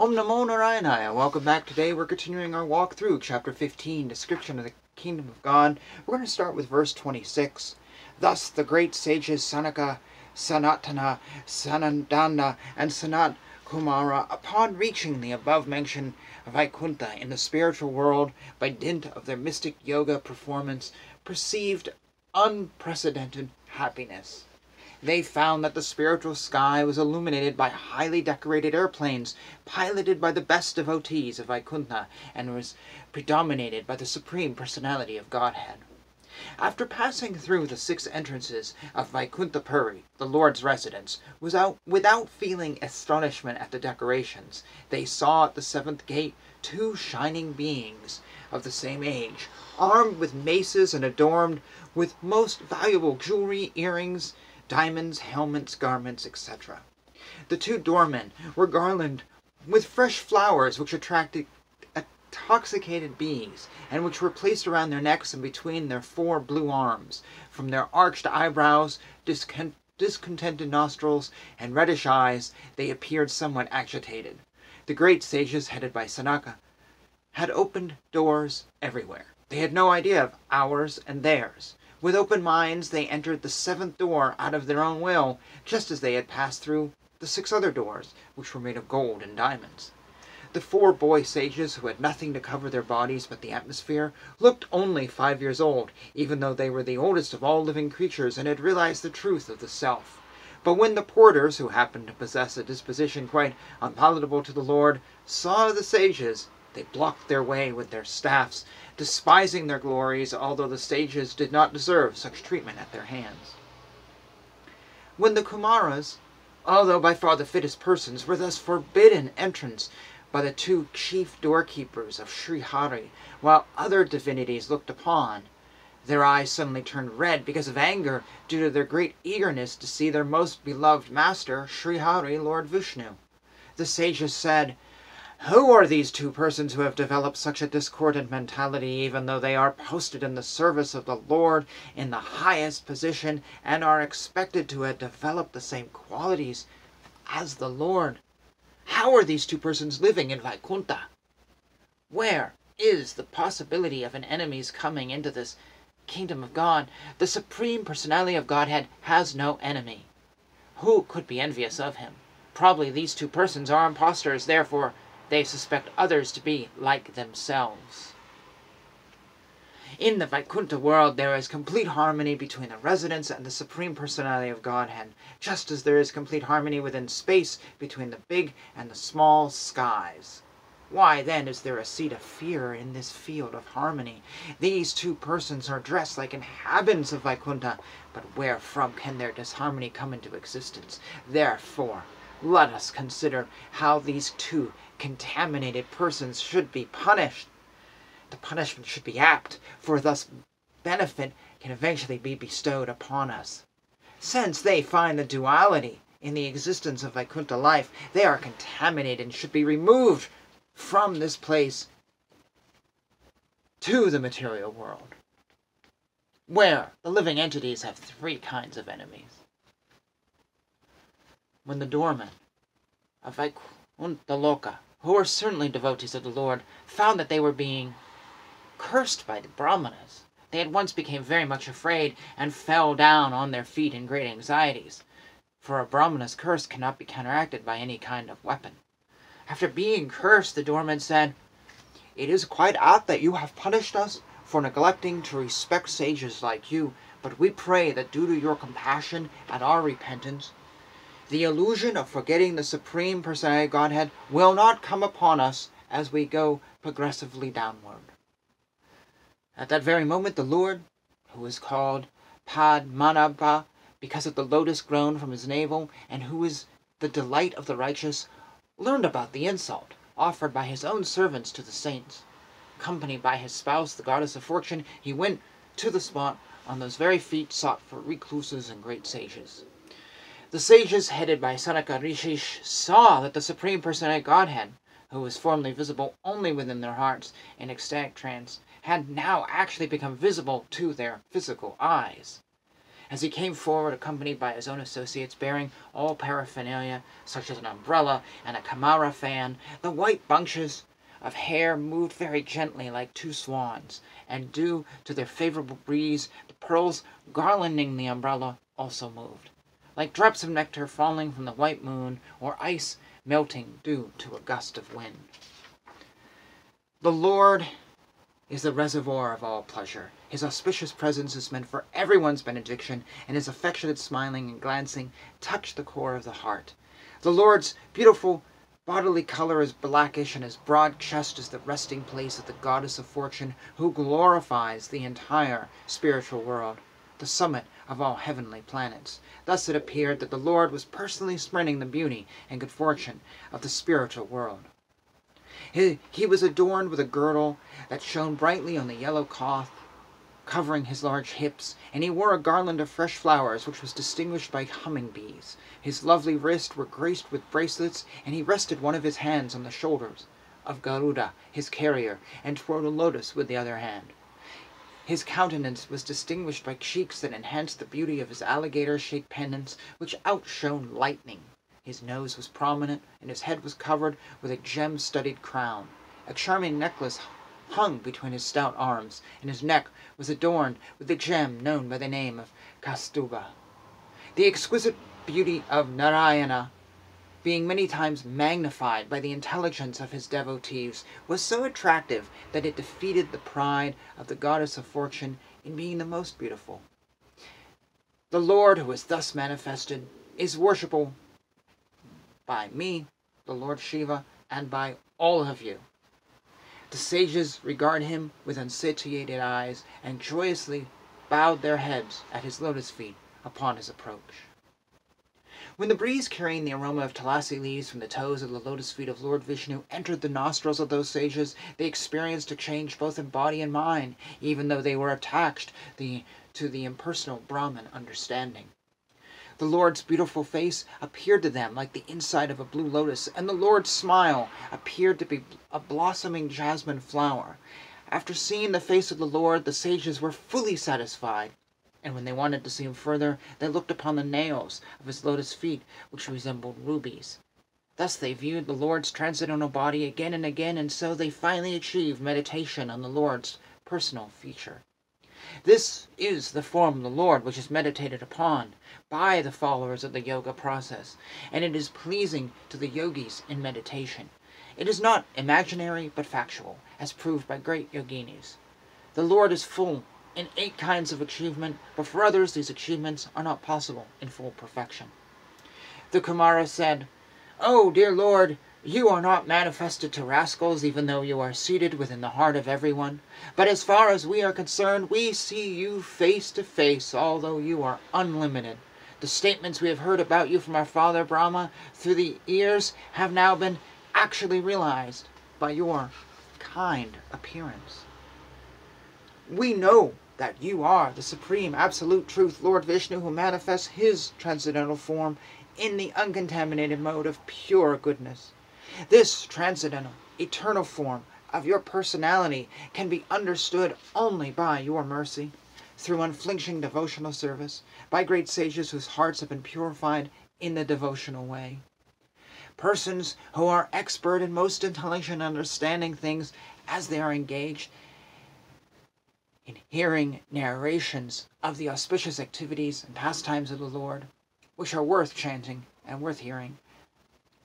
Om Namo Narayana. Welcome back. Today we're continuing our walk through chapter 15, Description of the Kingdom of God. We're going to start with verse 26. Thus the great sages Sanaka, Sanatana, Sanandana, and Sanat Kumara, upon reaching the above mentioned Vaikuntha in the spiritual world by dint of their mystic yoga performance, perceived unprecedented happiness. They found that the spiritual sky was illuminated by highly decorated airplanes piloted by the best devotees of Vaikuntha and was predominated by the Supreme Personality of Godhead. After passing through the six entrances of Vaikuntha Puri, the Lord's residence, without, without feeling astonishment at the decorations, they saw at the seventh gate two shining beings of the same age, armed with maces and adorned with most valuable jewelry, earrings, diamonds, helmets, garments, etc. The two doormen were garlanded with fresh flowers which attracted intoxicated bees, and which were placed around their necks and between their four blue arms. From their arched eyebrows, discon- discontented nostrils, and reddish eyes, they appeared somewhat agitated. The great sages, headed by Sanaka, had opened doors everywhere. They had no idea of ours and theirs. With open minds they entered the seventh door out of their own will, just as they had passed through the six other doors, which were made of gold and diamonds. The four boy sages, who had nothing to cover their bodies but the atmosphere, looked only five years old, even though they were the oldest of all living creatures and had realized the truth of the self. But when the porters, who happened to possess a disposition quite unpalatable to the Lord, saw the sages, they blocked their way with their staffs, despising their glories, although the sages did not deserve such treatment at their hands. When the Kumaras, although by far the fittest persons, were thus forbidden entrance by the two chief doorkeepers of Sri Hari, while other divinities looked upon, their eyes suddenly turned red because of anger due to their great eagerness to see their most beloved master, Sri Hari, Lord Vishnu. The sages said, who are these two persons who have developed such a discordant mentality, even though they are posted in the service of the Lord in the highest position and are expected to have developed the same qualities as the Lord? How are these two persons living in Vaikuntha? Where is the possibility of an enemy's coming into this kingdom of God? The Supreme Personality of Godhead has no enemy. Who could be envious of him? Probably these two persons are impostors, therefore they suspect others to be like themselves. In the Vaikuntha world, there is complete harmony between the residents and the Supreme Personality of Godhead, just as there is complete harmony within space between the big and the small skies. Why, then, is there a seed of fear in this field of harmony? These two persons are dressed like inhabitants of Vaikuntha, but wherefrom can their disharmony come into existence? Therefore, let us consider how these two contaminated persons should be punished. The punishment should be apt, for thus benefit can eventually be bestowed upon us. Since they find the duality in the existence of Vaikuntha life, they are contaminated and should be removed from this place to the material world, where the living entities have three kinds of enemies. When the doormen of Vaikuntha Loka who were certainly devotees of the Lord, found that they were being cursed by the Brahmanas. They at once became very much afraid and fell down on their feet in great anxieties, for a Brahmana's curse cannot be counteracted by any kind of weapon. After being cursed, the doorman said, It is quite odd that you have punished us for neglecting to respect sages like you, but we pray that due to your compassion and our repentance, the illusion of forgetting the Supreme Personality Godhead will not come upon us as we go progressively downward. At that very moment, the Lord, who is called Padmanabha because of the lotus grown from his navel, and who is the delight of the righteous, learned about the insult offered by his own servants to the saints. Accompanied by his spouse, the goddess of fortune, he went to the spot on those very feet sought for recluses and great sages. The sages, headed by Sanaka Rishish saw that the Supreme Personality Godhead, who was formerly visible only within their hearts in ecstatic trance, had now actually become visible to their physical eyes. as he came forward accompanied by his own associates bearing all paraphernalia, such as an umbrella and a Kamara fan, the white bunches of hair moved very gently like two swans, and due to their favorable breeze, the pearls garlanding the umbrella also moved, like drops of nectar falling from the white moon, or ice melting due to a gust of wind. The Lord is the reservoir of all pleasure. His auspicious presence is meant for everyone's benediction, and his affectionate smiling and glancing touch the core of the heart. The Lord's beautiful bodily color is blackish, and his broad chest is the resting place of the goddess of fortune, who glorifies the entire spiritual world, the summit of all heavenly planets. Thus it appeared that the Lord was personally spreading the beauty and good fortune of the spiritual world. He, he was adorned with a girdle that shone brightly on the yellow cloth covering his large hips, and he wore a garland of fresh flowers which was distinguished by humming bees. His lovely wrists were graced with bracelets, and he rested one of his hands on the shoulders of Garuda, his carrier, and twirled a lotus with the other hand. His countenance was distinguished by cheeks that enhanced the beauty of his alligator-shaped pendants, which outshone lightning. His nose was prominent, and his head was covered with a gem-studded crown. A charming necklace hung between his stout arms, and his neck was adorned with the gem known by the name of Kaustubha. The exquisite beauty of Narayana, being many times magnified by the intelligence of his devotees, was so attractive that it defeated the pride of the goddess of fortune in being the most beautiful. The Lord who is thus manifested is worshipable by me, the Lord Shiva, and by all of you. The sages regard him with unsatiated eyes and joyously bowed their heads at his lotus feet upon his approach. When the breeze carrying the aroma of tulasi leaves from the toes of the lotus feet of Lord Vishnu entered the nostrils of those sages, they experienced a change both in body and mind, even though they were attached the, to the impersonal Brahman understanding. The Lord's beautiful face appeared to them like the inside of a blue lotus, and the Lord's smile appeared to be a blossoming jasmine flower. After seeing the face of the Lord, the sages were fully satisfied, and when they wanted to see him further, they looked upon the nails of his lotus feet, which resembled rubies. Thus they viewed the Lord's transcendental body again and again, and so they finally achieved meditation on the Lord's personal feature. This is the form of the Lord which is meditated upon by the followers of the yoga process, and it is pleasing to the yogis in meditation. It is not imaginary but factual, as proved by great yoginis. The Lord is full in eight kinds of achievement, but for others these achievements are not possible in full perfection. The Kumara said, Oh, dear Lord, you are not manifested to rascals, even though you are seated within the heart of everyone. But as far as we are concerned, we see you face to face, although you are unlimited. The statements we have heard about you from our father Brahma through the years have now been actually realized by your kind appearance. We know that you are the supreme absolute truth, Lord Vishnu, who manifests his transcendental form in the uncontaminated mode of pure goodness. This transcendental, eternal form of your personality can be understood only by your mercy, through unflinching devotional service, by great sages whose hearts have been purified in the devotional way. Persons who are expert and most intelligent in understanding things as they are engaged in hearing narrations of the auspicious activities and pastimes of the Lord, which are worth chanting and worth hearing,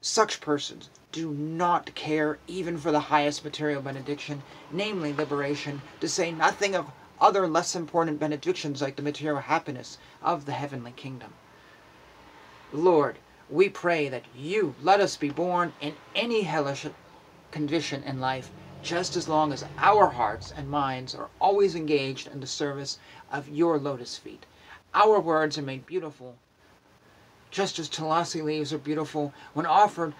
such persons do not care even for the highest material benediction, namely liberation, to say nothing of other less important benedictions like the material happiness of the heavenly kingdom. Lord, we pray that you let us be born in any hellish condition in life just as long as our hearts and minds are always engaged in the service of your lotus feet. Our words are made beautiful just as tulasi leaves are beautiful when offered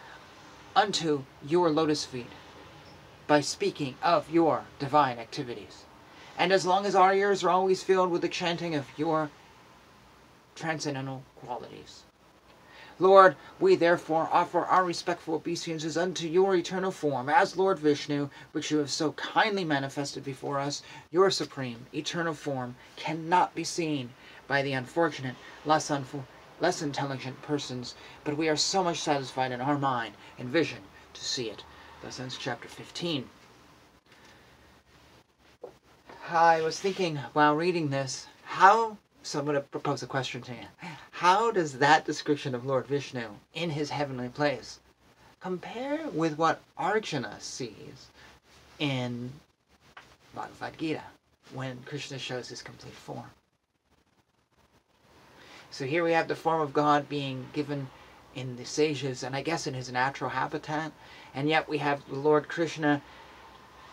unto your lotus feet by speaking of your divine activities. And as long as our ears are always filled with the chanting of your transcendental qualities. Lord, we therefore offer our respectful obeisances unto your eternal form, as Lord Vishnu, which you have so kindly manifested before us. Your supreme, eternal form cannot be seen by the unfortunate, less, unfo- less intelligent persons, but we are so much satisfied in our mind and vision to see it. Thus ends chapter 15. I was thinking while reading this, how, so I'm going to propose a question to you. How does that description of Lord Vishnu in his heavenly place compare with what Arjuna sees in Bhagavad Gita when Krishna shows his complete form? So here we have the form of God being given in the sages and I guess in his natural habitat, and yet we have Lord Krishna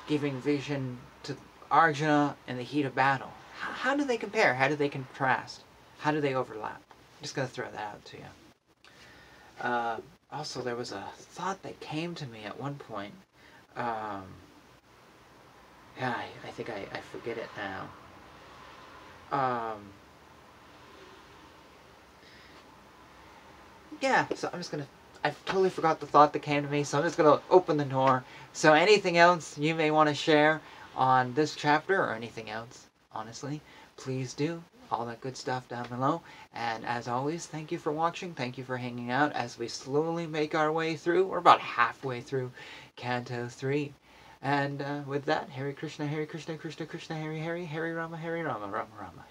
giving vision to Arjuna in the heat of battle. How do they compare? How do they contrast? How do they overlap? I'm just going to throw that out to you. Uh, also, there was a thought that came to me at one point. Um, yeah, I, I think I, I forget it now. Um, yeah, so I'm just gonna. I totally forgot the thought that came to me, so I'm just gonna open the door. So anything else you may want to share on this chapter or anything else, honestly, please do. All that good stuff down below. And as always, thank you for watching. Thank you for hanging out as we slowly make our way through. We're about halfway through Canto 3. And uh, with that, Hare Krishna, Hare Krishna, Krishna Krishna, Hare Hare, Hare Rama, Hare Rama, Rama Rama.